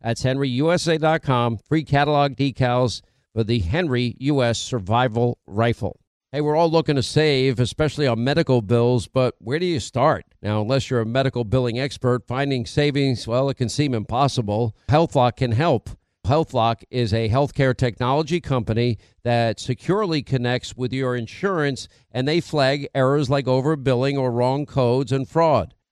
That's henryusa.com. Free catalog decals for the Henry U.S. Survival Rifle. Hey, we're all looking to save, especially on medical bills, but where do you start? Now, unless you're a medical billing expert, finding savings, well, it can seem impossible. HealthLock can help. HealthLock is a healthcare technology company that securely connects with your insurance and they flag errors like overbilling or wrong codes and fraud.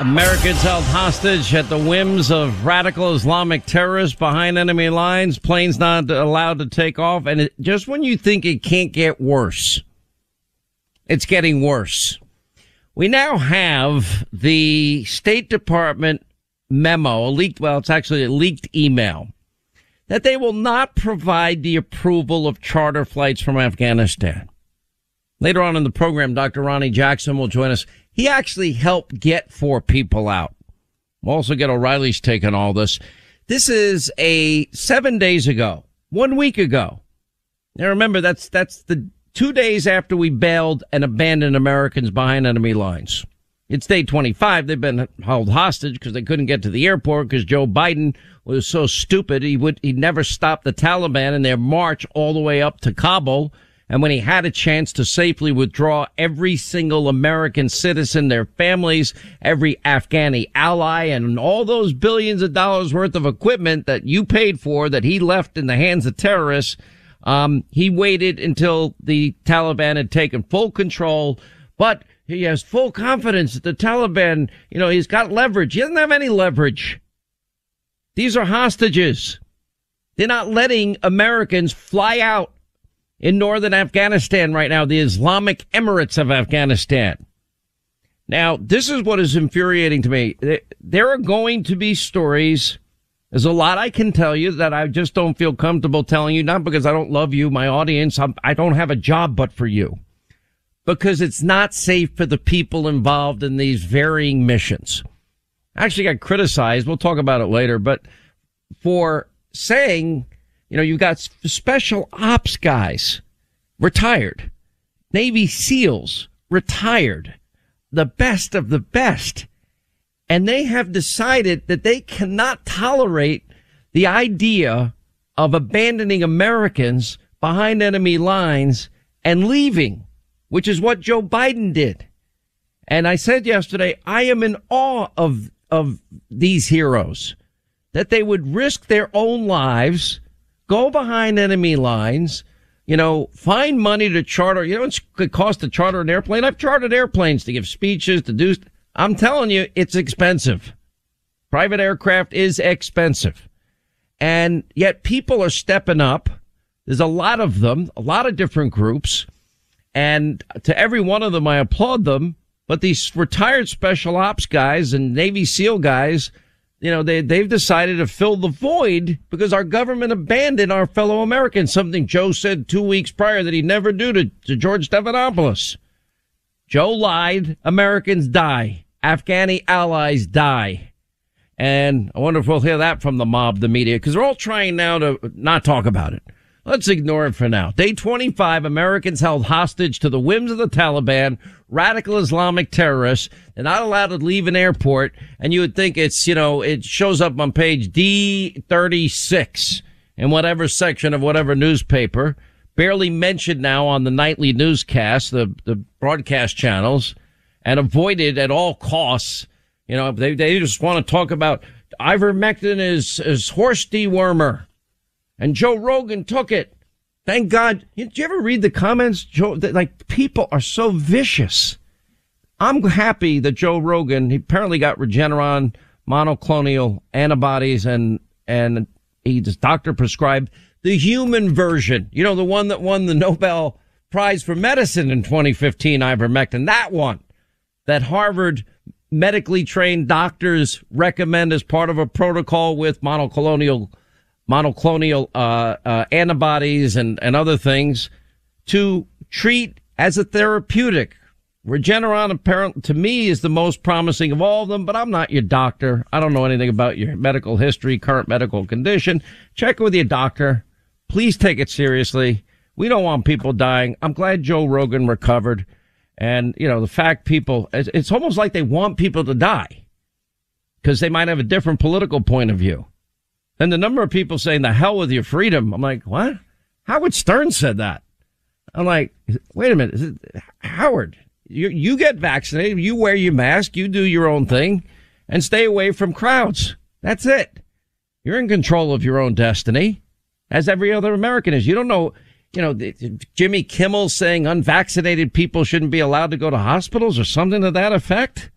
Americans held hostage at the whims of radical Islamic terrorists behind enemy lines, planes not allowed to take off. And it, just when you think it can't get worse, it's getting worse. We now have the State Department memo, a leaked, well, it's actually a leaked email that they will not provide the approval of charter flights from Afghanistan. Later on in the program, Dr. Ronny Jackson will join us. He actually helped get four people out. We'll also get O'Reilly's take on all this. This is a seven days ago, one week ago. Now remember, that's, that's the two days after we bailed and abandoned Americans behind enemy lines. It's day 25. They've been held hostage because they couldn't get to the airport because Joe Biden was so stupid. He would, he'd never stopped the Taliban in their march all the way up to Kabul. And when he had a chance to safely withdraw every single American citizen, their families, every Afghani ally, and all those billions of dollars worth of equipment that you paid for that he left in the hands of terrorists, um, he waited until the Taliban had taken full control. But he has full confidence that the Taliban, you know, he's got leverage. He doesn't have any leverage. These are hostages. They're not letting Americans fly out in northern Afghanistan right now, the Islamic Emirates of Afghanistan. Now, this is what is infuriating to me. There are going to be stories. There's a lot I can tell you that I just don't feel comfortable telling you, not because I don't love you, my audience. I'm, I do not have a job but for you. Because it's not safe for the people involved in these varying missions. I actually got criticized. We'll talk about it later, but for saying you know, you've got special ops guys retired, Navy SEALs retired, the best of the best. And they have decided that they cannot tolerate the idea of abandoning Americans behind enemy lines and leaving, which is what Joe Biden did. And I said yesterday, I am in awe of, of these heroes that they would risk their own lives go behind enemy lines, you know, find money to charter. You know, it could cost to charter an airplane. I've chartered airplanes to give speeches, to do. I'm telling you, it's expensive. Private aircraft is expensive. And yet people are stepping up. There's a lot of them, a lot of different groups. And to every one of them, I applaud them. But these retired special ops guys and Navy SEAL guys, you know, they, they've decided to fill the void because our government abandoned our fellow Americans, something Joe said two weeks prior that he'd never do to, to George Stephanopoulos. Joe lied. Americans die. Afghani allies die. And I wonder if we'll hear that from the mob, the media, because they're all trying now to not talk about it. Let's ignore it for now. Day 25, Americans held hostage to the whims of the Taliban, radical Islamic terrorists. They're not allowed to leave an airport. And you would think it's, you know, it shows up on page D36 in whatever section of whatever newspaper. Barely mentioned now on the nightly newscast, the, the broadcast channels, and avoided at all costs. You know, they, they just want to talk about ivermectin is, is horse dewormer and Joe Rogan took it. Thank God. Did you ever read the comments? Joe, like people are so vicious. I'm happy that Joe Rogan, he apparently got Regeneron monoclonal antibodies and, and he just doctor prescribed the human version. You know, the one that won the Nobel Prize for Medicine in 2015, ivermectin. That one that Harvard medically trained doctors recommend as part of a protocol with monoclonal monoclonal uh, uh, antibodies and, and other things to treat as a therapeutic. Regeneron, apparently, to me, is the most promising of all of them, but I'm not your doctor. I don't know anything about your medical history, current medical condition. Check with your doctor. Please take it seriously. We don't want people dying. I'm glad Joe Rogan recovered. And, you know, the fact people, it's almost like they want people to die because they might have a different political point of view. And the number of people saying the hell with your freedom. I'm like, what? Howard Stern said that. I'm like, wait a minute. Howard, you, you get vaccinated. You wear your mask. You do your own thing and stay away from crowds. That's it. You're in control of your own destiny as every other American is. You don't know, you know, Jimmy Kimmel saying unvaccinated people shouldn't be allowed to go to hospitals or something to that effect.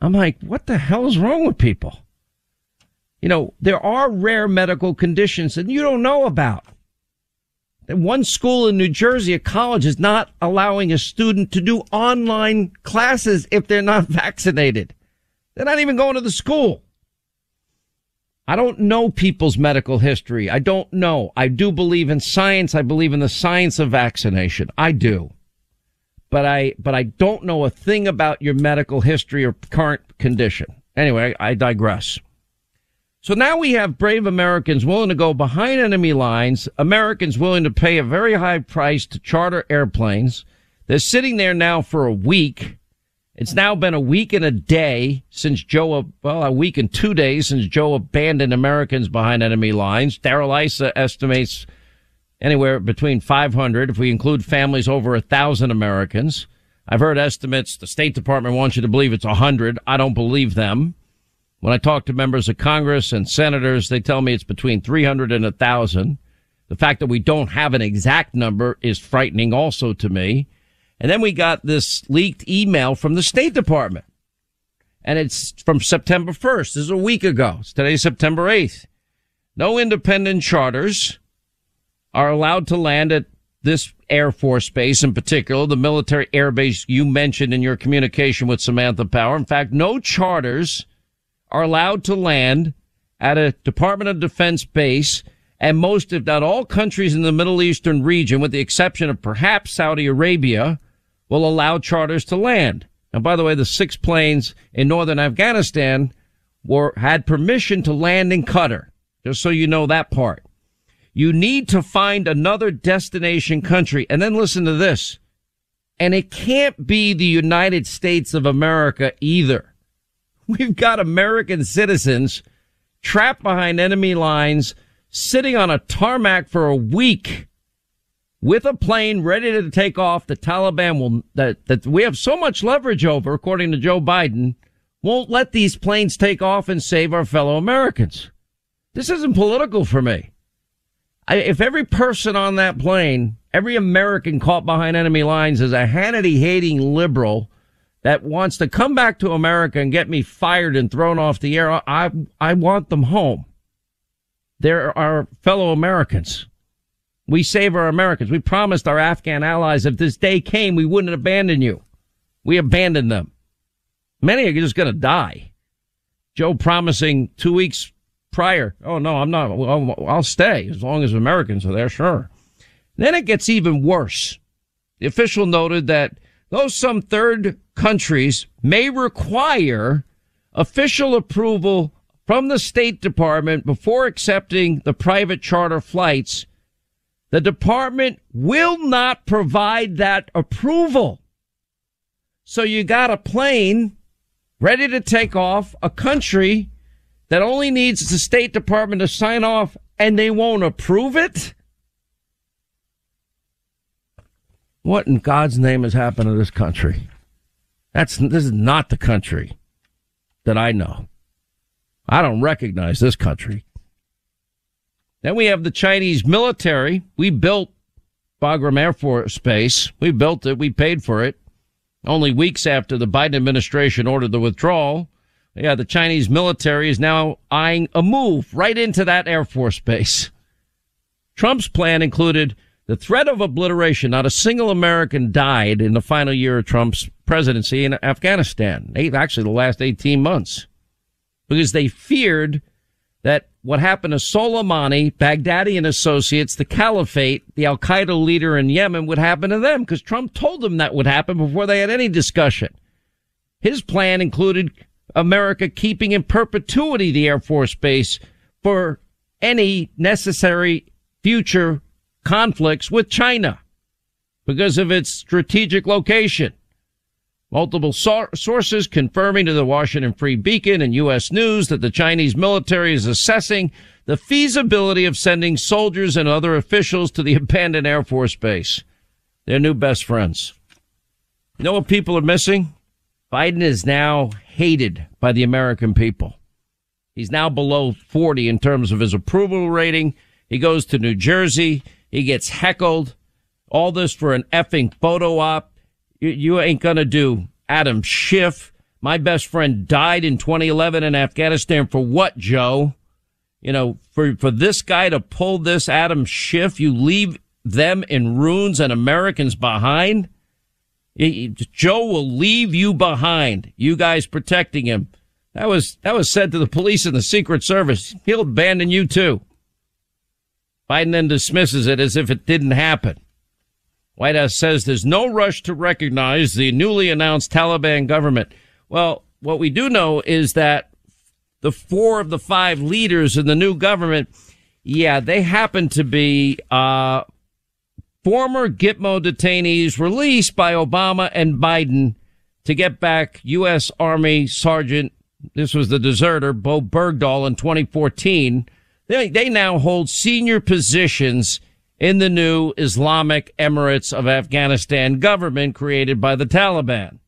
I'm like, what the hell is wrong with people? You know, there are rare medical conditions that you don't know about. One school in New Jersey, a college, is not allowing a student to do online classes if they're not vaccinated. They're not even going to the school. I don't know people's medical history. I don't know. I do believe in science. I believe in the science of vaccination. I do. But I, but I don't know a thing about your medical history or current condition. Anyway, I digress. So now we have brave Americans willing to go behind enemy lines, Americans willing to pay a very high price to charter airplanes. They're sitting there now for a week. It's now been a week and a day since Joe, well, a week and two days since Joe abandoned Americans behind enemy lines. Darrell Issa estimates anywhere between 500 if we include families over a thousand Americans. I've heard estimates. The State Department wants you to believe it's a hundred. I don't believe them. When I talk to members of Congress and senators, they tell me it's between 300 and 1,000. The fact that we don't have an exact number is frightening also to me. And then we got this leaked email from the State Department. And it's from September 1st. This is a week ago. It's today, September 8th. No independent charters are allowed to land at this Air Force base in particular, the military air base you mentioned in your communication with Samantha Power. In fact, no charters are allowed to land at a Department of Defense base and most, if not all countries in the Middle Eastern region, with the exception of perhaps Saudi Arabia, will allow charters to land. And by the way, the six planes in northern Afghanistan were, had permission to land in Qatar. Just so you know that part. You need to find another destination country. And then listen to this. And it can't be the United States of America either. We've got American citizens trapped behind enemy lines, sitting on a tarmac for a week with a plane ready to take off. The Taliban will, that, that we have so much leverage over, according to Joe Biden, won't let these planes take off and save our fellow Americans. This isn't political for me. I, if every person on that plane, every American caught behind enemy lines is a Hannity hating liberal that wants to come back to America and get me fired and thrown off the air, I, I want them home. They're our fellow Americans. We save our Americans. We promised our Afghan allies if this day came, we wouldn't abandon you. We abandoned them. Many are just going to die. Joe promising two weeks prior, oh no, I'm not, I'll, I'll stay as long as Americans are there, sure. Then it gets even worse. The official noted that though some third countries may require official approval from the State Department before accepting the private charter flights, the department will not provide that approval. So you got a plane ready to take off, a country that only needs the State Department to sign off and they won't approve it? What in God's name has happened to this country? That's, this is not the country that I know. I don't recognize this country. Then we have the Chinese military. We built Bagram Air Force Base. We built it. We paid for it. Only weeks after the Biden administration ordered the withdrawal. Yeah, the Chinese military is now eyeing a move right into that Air Force Base. Trump's plan included the threat of obliteration. Not a single American died in the final year of Trump's presidency in Afghanistan. Actually, the last 18 months. Because they feared that what happened to Soleimani, Baghdadi and associates, the caliphate, the Al Qaeda leader in Yemen would happen to them because Trump told them that would happen before they had any discussion. His plan included America keeping in perpetuity the Air Force Base for any necessary future conflicts with China because of its strategic location. Multiple so- sources confirming to the Washington Free Beacon and U.S. News that the Chinese military is assessing the feasibility of sending soldiers and other officials to the abandoned Air Force Base. Their new best friends. You know what people are missing? Biden is now hated by the American people. He's now below 40 in terms of his approval rating. He goes to New Jersey. He gets heckled. All this for an effing photo op. You, you ain't gonna do Adam Schiff. My best friend died in 2011 in Afghanistan for what, Joe? You know, for, for this guy to pull this Adam Schiff, you leave them in ruins and Americans behind? Joe will leave you behind. You guys protecting him. That was, that was said to the police and the Secret Service. He'll abandon you too. Biden then dismisses it as if it didn't happen. White House says there's no rush to recognize the newly announced Taliban government. Well, what we do know is that the four of the five leaders in the new government, yeah, they happen to be uh, former Gitmo detainees released by Obama and Biden to get back U.S. Army Sergeant. This was the deserter, Bowe Bergdahl in 2014. They, they now hold senior positions in the new Islamic Emirates of Afghanistan government created by the Taliban.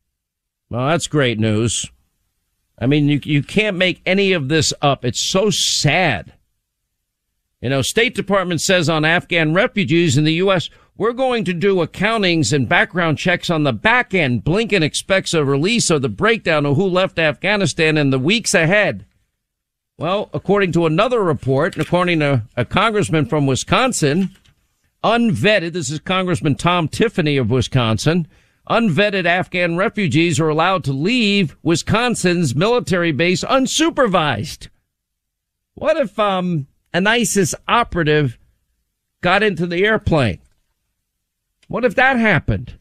Well, that's great news. I mean, you, you can't make any of this up. It's so sad. You know, State Department says on Afghan refugees in the U.S., we're going to do accountings and background checks on the back end. Blinken expects a release of the breakdown of who left Afghanistan in the weeks ahead. Well, according to another report, according to a congressman from Wisconsin, unvetted, this is Congressman Tom Tiffany of Wisconsin, unvetted Afghan refugees are allowed to leave Wisconsin's military base unsupervised. What if, um, an ISIS operative got into the airplane? What if that happened?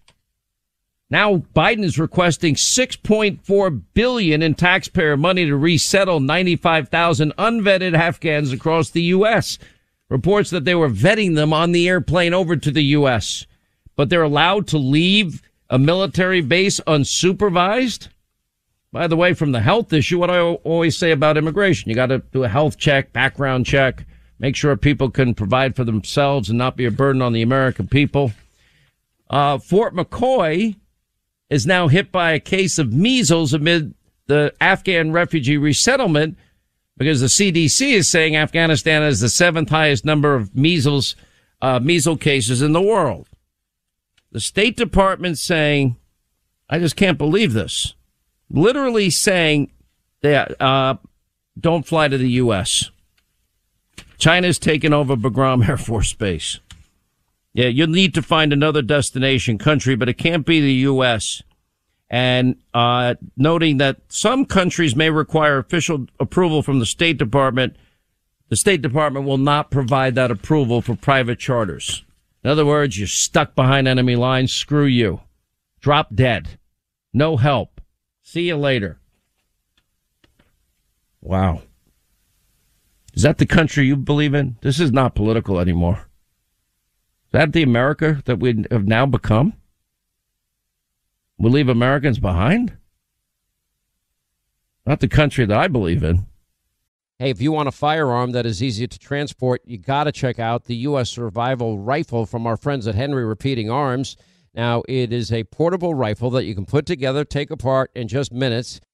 Now Biden is requesting 6.4 billion in taxpayer money to resettle 95,000 unvetted Afghans across the U.S reports that they were vetting them on the airplane over to the U.S., but they're allowed to leave a military base unsupervised. By the way, from the health issue, what I always say about immigration, you got to do a health check, background check, make sure people can provide for themselves and not be a burden on the American people. Uh, Fort McCoy is now hit by a case of measles amid the Afghan refugee resettlement because the CDC is saying Afghanistan has the seventh highest number of measles, uh, measles cases in the world. The State Department saying, I just can't believe this. Literally saying that, uh, don't fly to the U.S. China's taken over Bagram Air Force Base. Yeah, you'll need to find another destination country, but it can't be the U.S. and uh, noting that some countries may require official approval from the State Department. The State Department will not provide that approval for private charters. In other words, you're stuck behind enemy lines. Screw you. Drop dead. No help. See you later. Wow. Is that the country you believe in? This is not political anymore. Is that the America that we have now become? We leave Americans behind? Not the country that I believe in. Hey, if you want a firearm that is easy to transport, you got to check out the U.S. Survival Rifle from our friends at Henry Repeating Arms. Now, it is a portable rifle that you can put together, take apart in just minutes.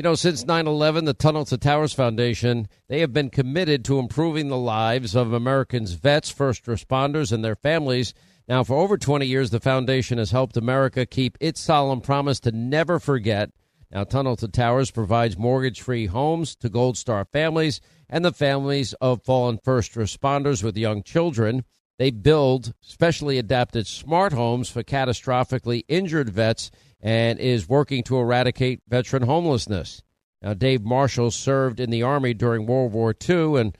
You know, since 9 11, the Tunnel to Towers Foundation, they have been committed to improving the lives of Americans' vets, first responders, and their families now, for over 20 years, the foundation has helped America keep its solemn promise to never forget. Now, Tunnel to Towers provides mortgage free homes to Gold Star families and the families of fallen first responders with young children. They build specially adapted smart homes for catastrophically injured vets and is working to eradicate veteran homelessness. Now, Dave Marshall served in the Army during World War II and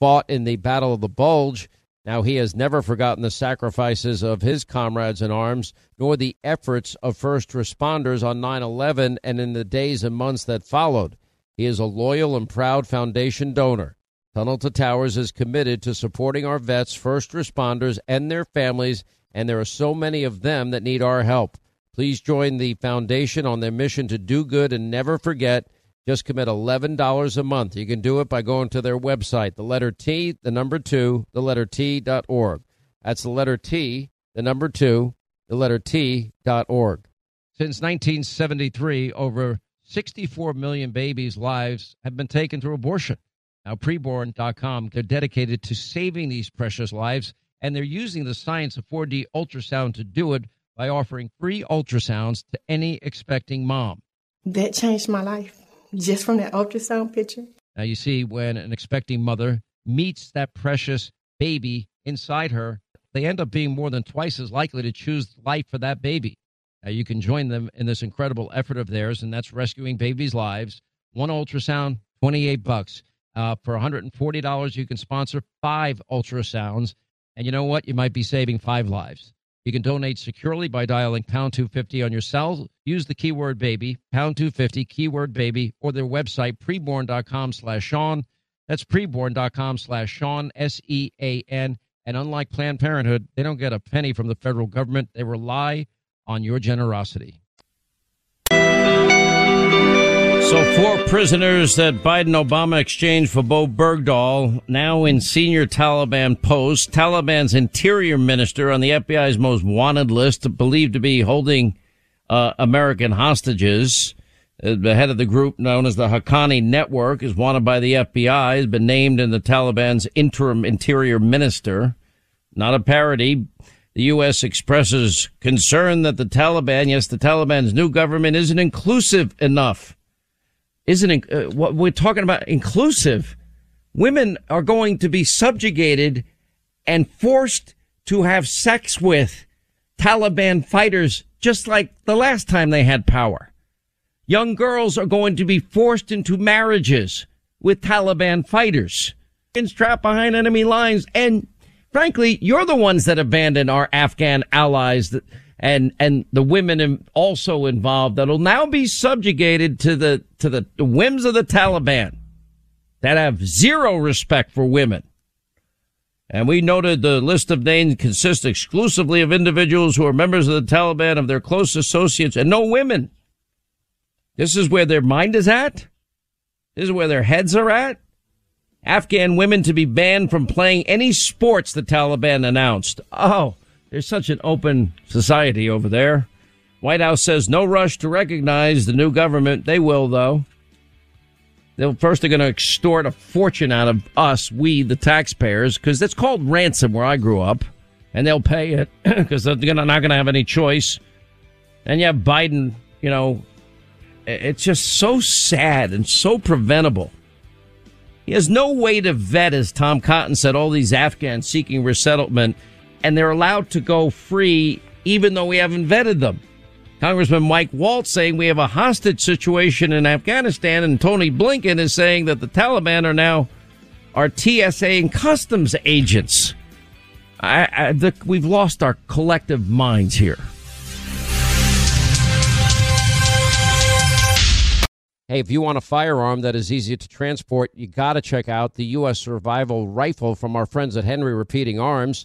fought in the Battle of the Bulge. Now, he has never forgotten the sacrifices of his comrades in arms, nor the efforts of first responders on 9 11 and in the days and months that followed. He is a loyal and proud foundation donor. Tunnel to Towers is committed to supporting our vets, first responders, and their families, and there are so many of them that need our help. Please join the foundation on their mission to do good and never forget. Just commit $11 a month. You can do it by going to their website, the letter T, the number two, the letter T dot org. That's the letter T, the number two, the letter T dot org. Since 1973, over 64 million babies' lives have been taken through abortion. Now, preborn.com, they're dedicated to saving these precious lives, and they're using the science of 4D ultrasound to do it by offering free ultrasounds to any expecting mom. That changed my life just from that ultrasound picture. Now, you see, when an expecting mother meets that precious baby inside her, they end up being more than twice as likely to choose life for that baby. Now, you can join them in this incredible effort of theirs, and that's rescuing babies' lives. One ultrasound, 28 bucks. Uh, for $140, you can sponsor five ultrasounds. And you know what? You might be saving five lives. You can donate securely by dialing pound 250 on your cell. Use the keyword baby, pound 250, keyword baby, or their website, preborn.com slash Sean. That's preborn.com slash Sean, S E A N. And unlike Planned Parenthood, they don't get a penny from the federal government. They rely on your generosity. So, four prisoners that Biden Obama exchanged for Bowe Bergdahl now in senior Taliban post. Taliban's interior minister on the FBI's most wanted list, believed to be holding uh, American hostages. Uh, the head of the group known as the Haqqani Network is wanted by the FBI, has been named in the Taliban's interim interior minister. Not a parody. The U.S. expresses concern that the Taliban, yes, the Taliban's new government isn't inclusive enough isn't uh, what we're talking about inclusive. Women are going to be subjugated and forced to have sex with Taliban fighters just like the last time they had power. Young girls are going to be forced into marriages with Taliban fighters and trapped behind enemy lines. And frankly, you're the ones that abandoned our Afghan allies that and and the women also involved that'll now be subjugated to the to the whims of the Taliban that have zero respect for women. And we noted the list of names consists exclusively of individuals who are members of the Taliban, of their close associates, and no women. This is where their mind is at. This is where their heads are at. Afghan women to be banned from playing any sports, the Taliban announced. Oh, there's such an open society over there. White House says no rush to recognize the new government. They will, though. They'll first they're going to extort a fortune out of us, we the taxpayers, because that's called ransom where I grew up, and they'll pay it because they're gonna, not going to have any choice. And you have Biden, you know, it's just so sad and so preventable. He has no way to vet, as Tom Cotton said, all these Afghans seeking resettlement, and they're allowed to go free even though we haven't vetted them. Congressman Mike Waltz saying we have a hostage situation in Afghanistan, and Tony Blinken is saying that the Taliban are now our TSA and customs agents. I, I, the, we've lost our collective minds here. Hey, if you want a firearm that is easy to transport, you got to check out the U.S. Survival Rifle from our friends at Henry Repeating Arms.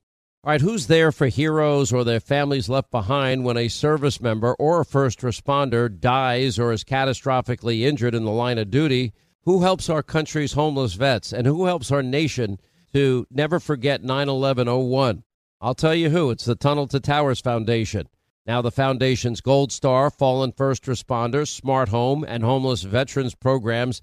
All right, who's there for heroes or their families left behind when a service member or a first responder dies or is catastrophically injured in the line of duty? Who helps our country's homeless vets and who helps our nation to never forget 9 11 01? I'll tell you who. It's the Tunnel to Towers Foundation. Now, the Foundation's Gold Star, Fallen First Responders, Smart Home, and Homeless Veterans programs,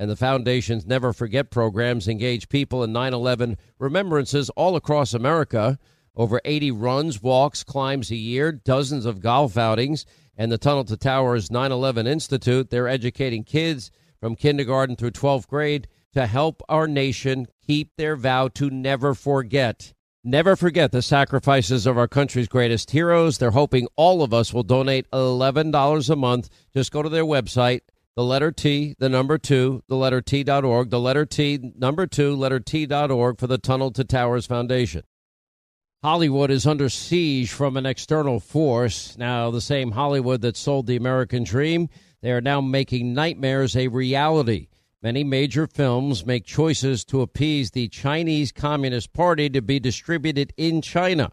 and the Foundation's Never Forget programs engage people in 9 11 remembrances all across America. Over 80 runs, walks, climbs a year, dozens of golf outings, and the Tunnel to Towers 9 11 Institute. They're educating kids from kindergarten through 12th grade to help our nation keep their vow to never forget. Never forget the sacrifices of our country's greatest heroes. They're hoping all of us will donate $11 a month. Just go to their website, the letter T, the number two, the letter T.org, the letter T, number two, letter T.org for the Tunnel to Towers Foundation. Hollywood is under siege from an external force. Now, the same Hollywood that sold the American dream, they are now making nightmares a reality. Many major films make choices to appease the Chinese Communist Party to be distributed in China.